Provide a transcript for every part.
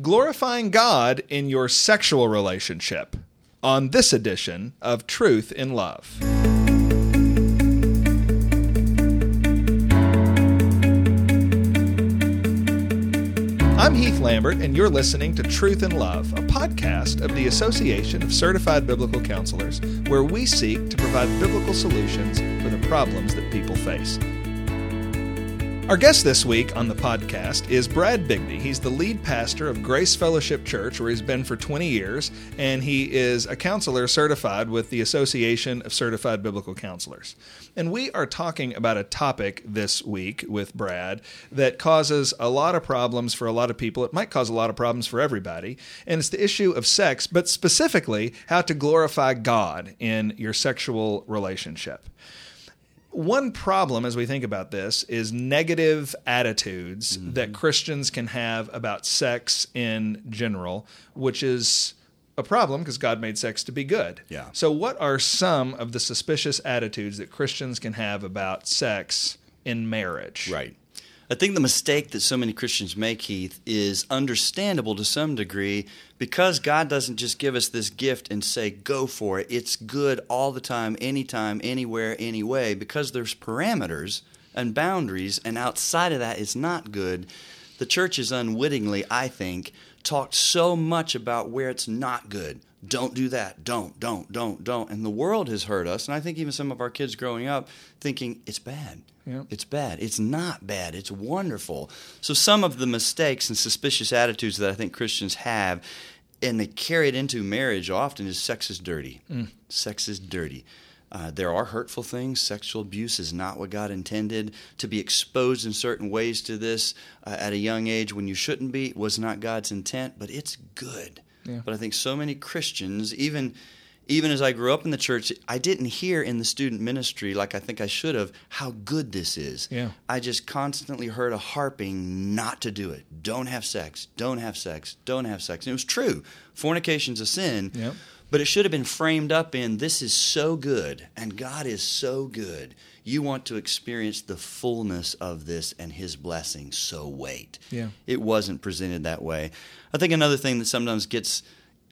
glorifying God in your sexual relationship on this edition of Truth in Love. I'm Heath Lambert, and you're listening to Truth in Love, a podcast of the Association of Certified Biblical Counselors, where we seek to provide biblical solutions for the problems that people face. Our guest this week on the podcast is Brad Bigney. He's the lead pastor of Grace Fellowship Church, where he's been for 20 years, and he is a counselor certified with the Association of Certified Biblical Counselors. And we are talking about a topic this week with Brad that causes a lot of problems for a lot of people. It might cause a lot of problems for everybody, and it's the issue of sex, but specifically how to glorify God in your sexual relationship one problem as we think about this is negative attitudes mm-hmm. that Christians can have about sex in general, which is a problem because God made sex to be good. Yeah. So, what are some of the suspicious attitudes that Christians can have about sex in marriage? Right. I think the mistake that so many Christians make, Heath, is understandable to some degree because God doesn't just give us this gift and say, go for it. It's good all the time, anytime, anywhere, anyway, because there's parameters and boundaries, and outside of that, it's not good. The church has unwittingly, I think, talked so much about where it's not good. Don't do that. Don't, don't, don't, don't. And the world has hurt us. And I think even some of our kids growing up thinking it's bad. Yep. It's bad. It's not bad. It's wonderful. So some of the mistakes and suspicious attitudes that I think Christians have and they carry it into marriage often is sex is dirty. Mm. Sex is dirty. Uh, there are hurtful things. Sexual abuse is not what God intended. To be exposed in certain ways to this uh, at a young age when you shouldn't be was not God's intent, but it's good. Yeah. But I think so many Christians, even even as I grew up in the church, I didn't hear in the student ministry like I think I should have how good this is. Yeah. I just constantly heard a harping not to do it. Don't have sex. Don't have sex. Don't have sex. And it was true. Fornication's a sin. Yep. But it should have been framed up in this is so good and God is so good. You want to experience the fullness of this and his blessing, so wait. Yeah. It wasn't presented that way. I think another thing that sometimes gets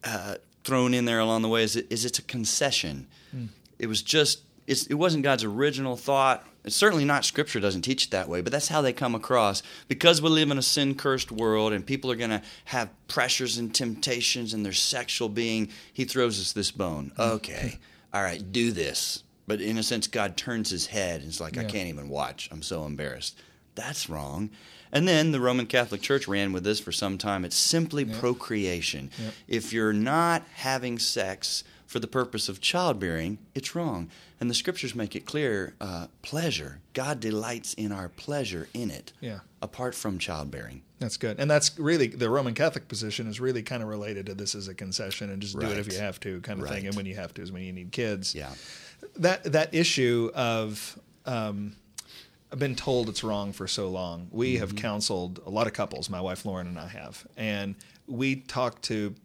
uh, thrown in there along the way is, it, is it's a concession. Mm. It was just it wasn't God's original thought. It's certainly not Scripture doesn't teach it that way, but that's how they come across. Because we live in a sin cursed world and people are going to have pressures and temptations and their sexual being, He throws us this bone. Hmm. Okay, all right, do this. But in a sense, God turns His head and it's like, yeah. I can't even watch. I'm so embarrassed. That's wrong. And then the Roman Catholic Church ran with this for some time. It's simply yep. procreation. Yep. If you're not having sex for the purpose of childbearing, it's wrong. And the scriptures make it clear uh, pleasure. God delights in our pleasure in it, yeah. apart from childbearing. That's good. And that's really the Roman Catholic position is really kind of related to this as a concession and just right. do it if you have to kind of right. thing. And when you have to is when you need kids. Yeah. That, that issue of. Um, I've been told it's wrong for so long. We mm-hmm. have counseled a lot of couples, my wife Lauren and I have, and we talk to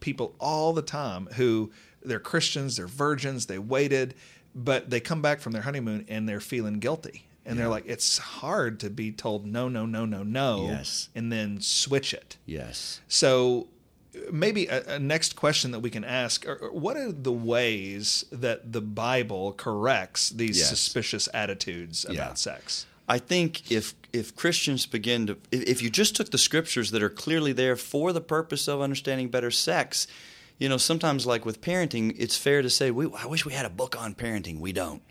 people all the time who they're Christians, they're virgins, they waited, but they come back from their honeymoon and they're feeling guilty. And yeah. they're like, it's hard to be told no, no, no, no, no, yes. and then switch it. Yes. So maybe a, a, next question that we can ask are, what are the ways that the bible corrects these yes. suspicious attitudes about yeah. sex? I think if if christians begin to if you just took the scriptures that are clearly there for the purpose of understanding better sex you know sometimes like with parenting it's fair to say we, i wish we had a book on parenting. We don't.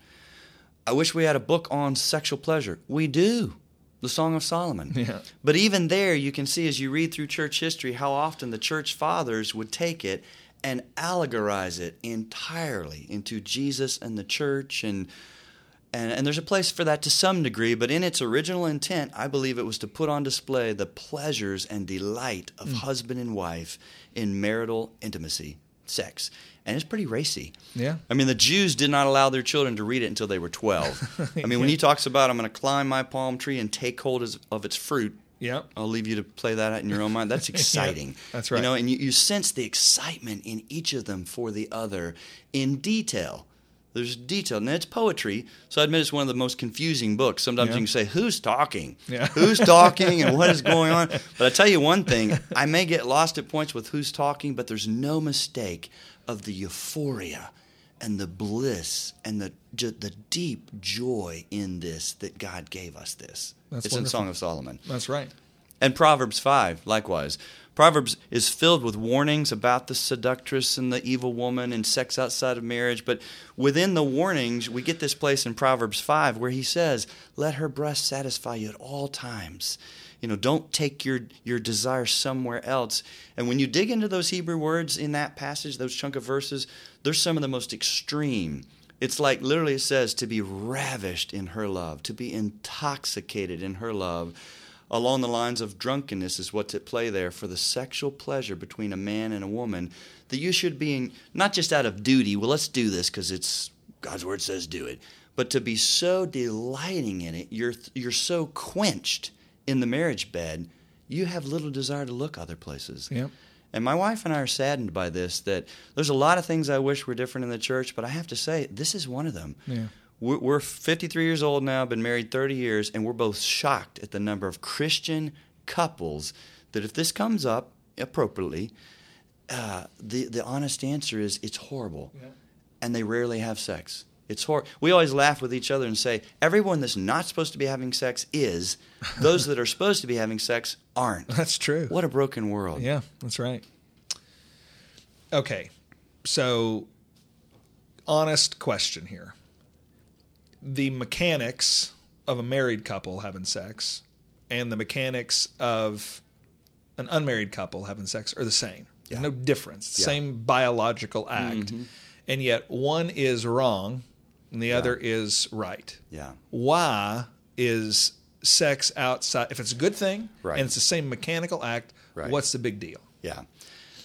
I wish we had a book on sexual pleasure. We do the Song of Solomon. Yeah. But even there, you can see as you read through church history how often the church fathers would take it and allegorize it entirely into Jesus and the church and and, and there's a place for that to some degree, but in its original intent, I believe it was to put on display the pleasures and delight of mm. husband and wife in marital intimacy, sex and it's pretty racy. Yeah. I mean, the Jews did not allow their children to read it until they were 12. I mean, when he talks about, I'm going to climb my palm tree and take hold of its fruit. Yep. I'll leave you to play that out in your own mind. That's exciting. yep. That's right. You know, and you, you sense the excitement in each of them for the other in detail. There's detail, and it's poetry. So I admit it's one of the most confusing books. Sometimes Yeah. you can say, "Who's talking? Yeah. Who's talking? And what is going on?" But I tell you one thing: I may get lost at points with who's talking, but there's no mistake of the euphoria and the bliss and the the deep joy in this that God gave us. This That's it's in. Song of Solomon. That's right. And Proverbs 5, likewise. Proverbs is filled with warnings about the seductress and the evil woman and sex outside of marriage. But within the warnings, we get this place in Proverbs 5 where he says, Let her breast satisfy you at all times. You know, don't take your, your desire somewhere else. And when you dig into those Hebrew words in that passage, those chunk of verses, they're some of the most extreme. It's like literally it says to be ravished in her love, to be intoxicated in her love along the lines of drunkenness is what's at play there for the sexual pleasure between a man and a woman that you should be in, not just out of duty well let's do this because it's god's word says do it but to be so delighting in it you're you're so quenched in the marriage bed you have little desire to look other places Yep. and my wife and I are saddened by this that there's a lot of things I wish were different in the church, but I have to say, this is one of them. Yeah. We're, we're 53 years old now, been married 30 years, and we're both shocked at the number of Christian couples that if this comes up appropriately, uh, the, the honest answer is it's horrible. Yeah. And they rarely have sex. It's hor- we always laugh with each other and say, everyone that's not supposed to be having sex is. Those that are supposed to be having sex aren't. That's true. What a broken world. Yeah, that's right. Okay. So, honest question here. The mechanics of a married couple having sex and the mechanics of an unmarried couple having sex are the same. Yeah. no difference. Yeah. Same biological act. Mm-hmm. And yet one is wrong and the other is right. Yeah. Why is sex outside if it's a good thing Right. and it's the same mechanical act, Right. what's the big deal? Yeah.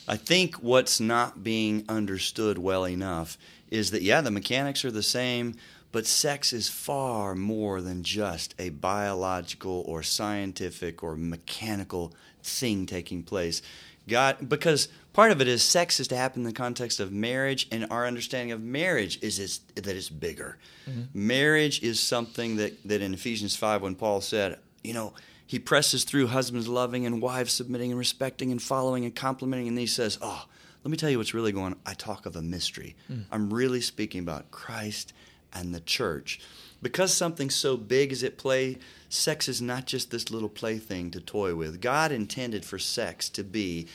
I think what's not being understood well enough is that, yeah, the mechanics are the same, but sex is far more than just a biological or scientific or mechanical thing taking place. God, because part of it is sex is to happen in the context of marriage, and our understanding of marriage is it's, that it's bigger. Mm-hmm. Marriage is something that, that in Ephesians 5, when Paul said, you know, he presses through husbands loving and wives submitting and respecting and following and complimenting, and he says, oh, let me tell you what's really going on. I talk of a mystery. Mm. I'm really speaking about Christ and the church. Because something so big is at play, sex is not just this little plaything to toy with. God intended for sex to be,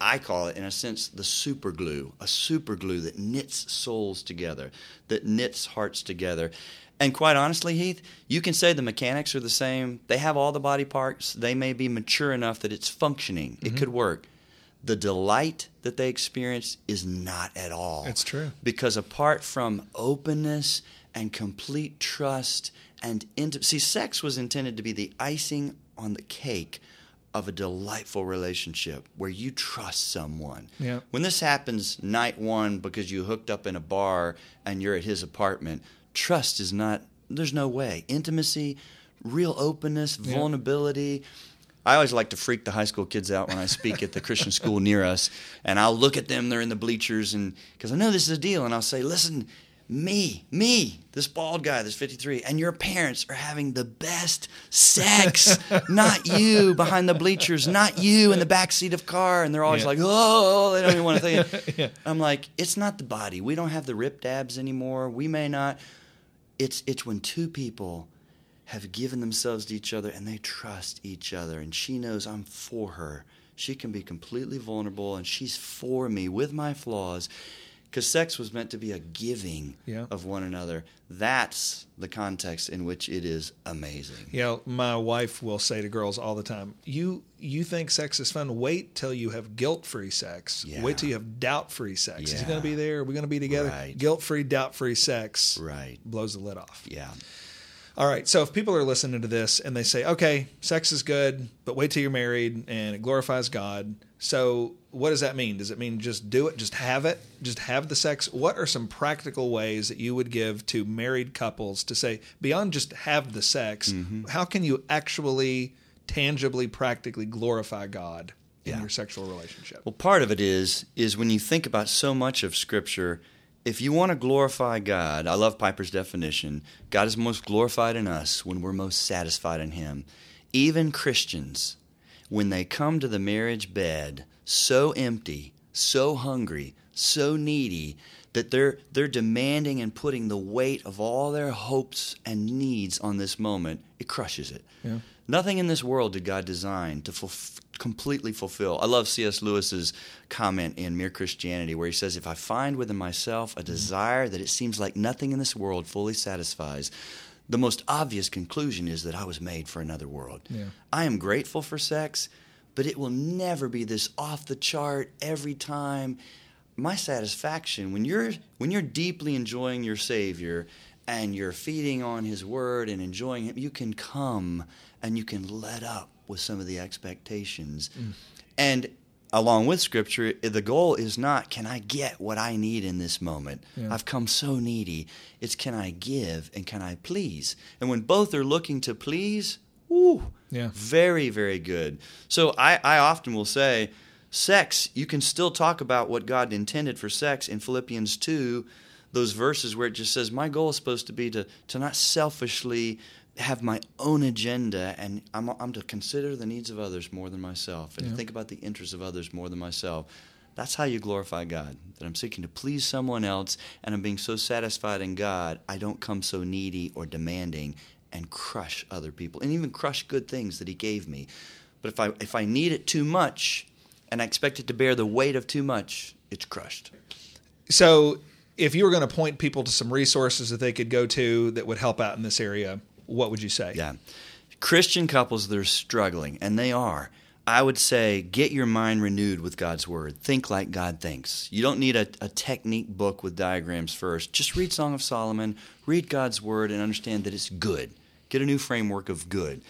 I call it, in a sense, the super glue, a super glue that knits souls together, that knits hearts together. And quite honestly, Heath, you can say the mechanics are the same. They have all the body parts. They may be mature enough that it's functioning. It mm-hmm. could work. The delight that they experience is not at all. That's true. Because apart from openness and complete trust and intimacy, sex was intended to be the icing on the cake of a delightful relationship where you trust someone. Yeah. When this happens night one because you hooked up in a bar and you're at his apartment, trust is not, there's no way. Intimacy, real openness, Yeah. vulnerability. I always like to freak the high school kids out when I speak at the Christian school near us, and I'll look at them. They're in the bleachers, and because I know this is a deal, and I'll say, "Listen, me, me, this bald guy, this 53, and your parents are having the best sex, not you behind the bleachers, not you in the back seat of car." And they're always Yeah. like, "Oh," they don't even want to think. it. Yeah. I'm like, "It's not the body. We don't have the ripped abs anymore. We may not." It's it's when two people have given themselves to each other and they trust each other and she knows I'm for her. She can be completely vulnerable and she's for me with my flaws because sex was meant to be a giving Yeah. of one another. That's the context in which it is amazing. You know, my wife will say to girls all the time, "You you think sex is fun? Wait till you have guilt-free sex. Yeah. Wait till you have doubt-free sex. Is he going to be there? Are we going to be together? Right. Guilt-free, doubt-free sex Right. blows the lid off. Yeah. All right. So if people are listening to this and they say, "Okay, sex is good, but wait till you're married and it glorifies God." So what does that mean? Does it mean just do it, just have it, just have the sex? What are some practical ways that you would give to married couples to say beyond just have the sex, Mm-hmm. how can you actually tangibly practically glorify God in Yeah. your sexual relationship? Well, part of it is is when you think about so much of Scripture, if you want to glorify God, I love Piper's definition. God is most glorified in us when we're most satisfied in Him. Even Christians, when they come to the marriage bed so empty, so hungry, so needy, that they're, they're demanding and putting the weight of all their hopes and needs on this moment, it crushes it. Yeah. Nothing in this world did God design to fulf- completely fulfill. I love C.S. Lewis's comment in Mere Christianity, where he says, If I find within myself a mm-hmm. desire that it seems like nothing in this world fully satisfies, the most obvious conclusion is that I was made for another world. Yeah. I am grateful for sex, but it will never be this off the chart every time. My satisfaction when you're when you're deeply enjoying your Savior and you're feeding on His Word and enjoying Him, you can come and you can let up with some of the expectations. Mm. And along with Scripture, eh, the goal is not can I get what I need in this moment? Yeah. I've come so needy. It's can I give and can I please? And when both are looking to please, woo, Yeah. very, very good. So I, I often will say, sex, you can still talk about what God intended for sex in Philippians 2, those verses where it just says, My goal is supposed to be to, to not selfishly have my own agenda and I'm, I'm to consider the needs of others more than myself and Yeah. to think about the interests of others more than myself. That's how you glorify God. That I'm seeking to please someone else and I'm being so satisfied in God, I don't come so needy or demanding and crush other people and even crush good things that He gave me. But if I, if I need it too much and I expect it to bear the weight of too much, it's crushed. So, if you were going to point people to some resources that they could go to that would help out in this area, what would you say? Yeah. Christian couples that are struggling, and they are, I would say get your mind renewed with God's Word. Think like God thinks. You don't need a, a technique book with diagrams first. Just read Song of Solomon, read God's Word, and understand that it's good. Get a new framework of good.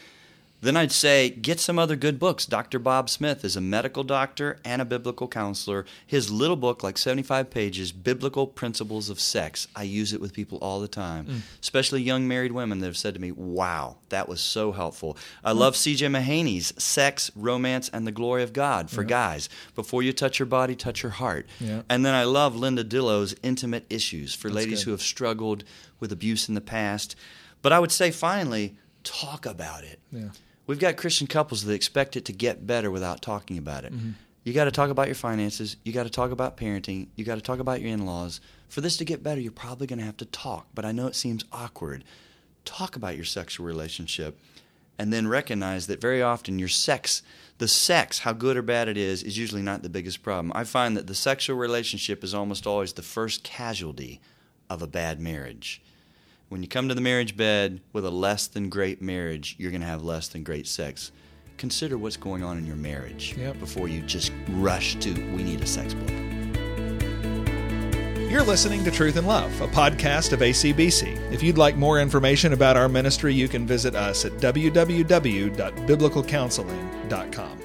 Then I'd say get some other good books. Dr. Bob Smith is a medical doctor and a biblical counselor. His little book, like 75 pages, Biblical Principles of Sex. I use it with people all the time, mm. especially young married women that have said to me, Wow, that was so helpful. I mm. love CJ Mahaney's Sex, Romance, and the Glory of God for guys. Before you touch your body, touch your heart. Yeah. And then I love Linda Dillow's Intimate Issues for ladies good. who have struggled with abuse in the past. But I would say finally, talk about it. Yeah. We've got Christian couples that expect it to get better without talking about it. Mm-hmm. You got to talk about your finances. You got to talk about parenting. You got to talk about your in laws. For this to get better, you're probably going to have to talk, but I know it seems awkward. Talk about your sexual relationship and then recognize that very often your sex, the sex, how good or bad it is, is usually not the biggest problem. I find that the sexual relationship is almost always the first casualty of a bad marriage. When you come to the marriage bed with a less than great marriage, you're going to have less than great sex. Consider what's going on in your marriage Yep. before you just rush to, we need a sex book. You're listening to Truth in Love, a podcast of ACBC. If you'd like more information about our ministry, you can visit us at www.biblicalcounseling.com.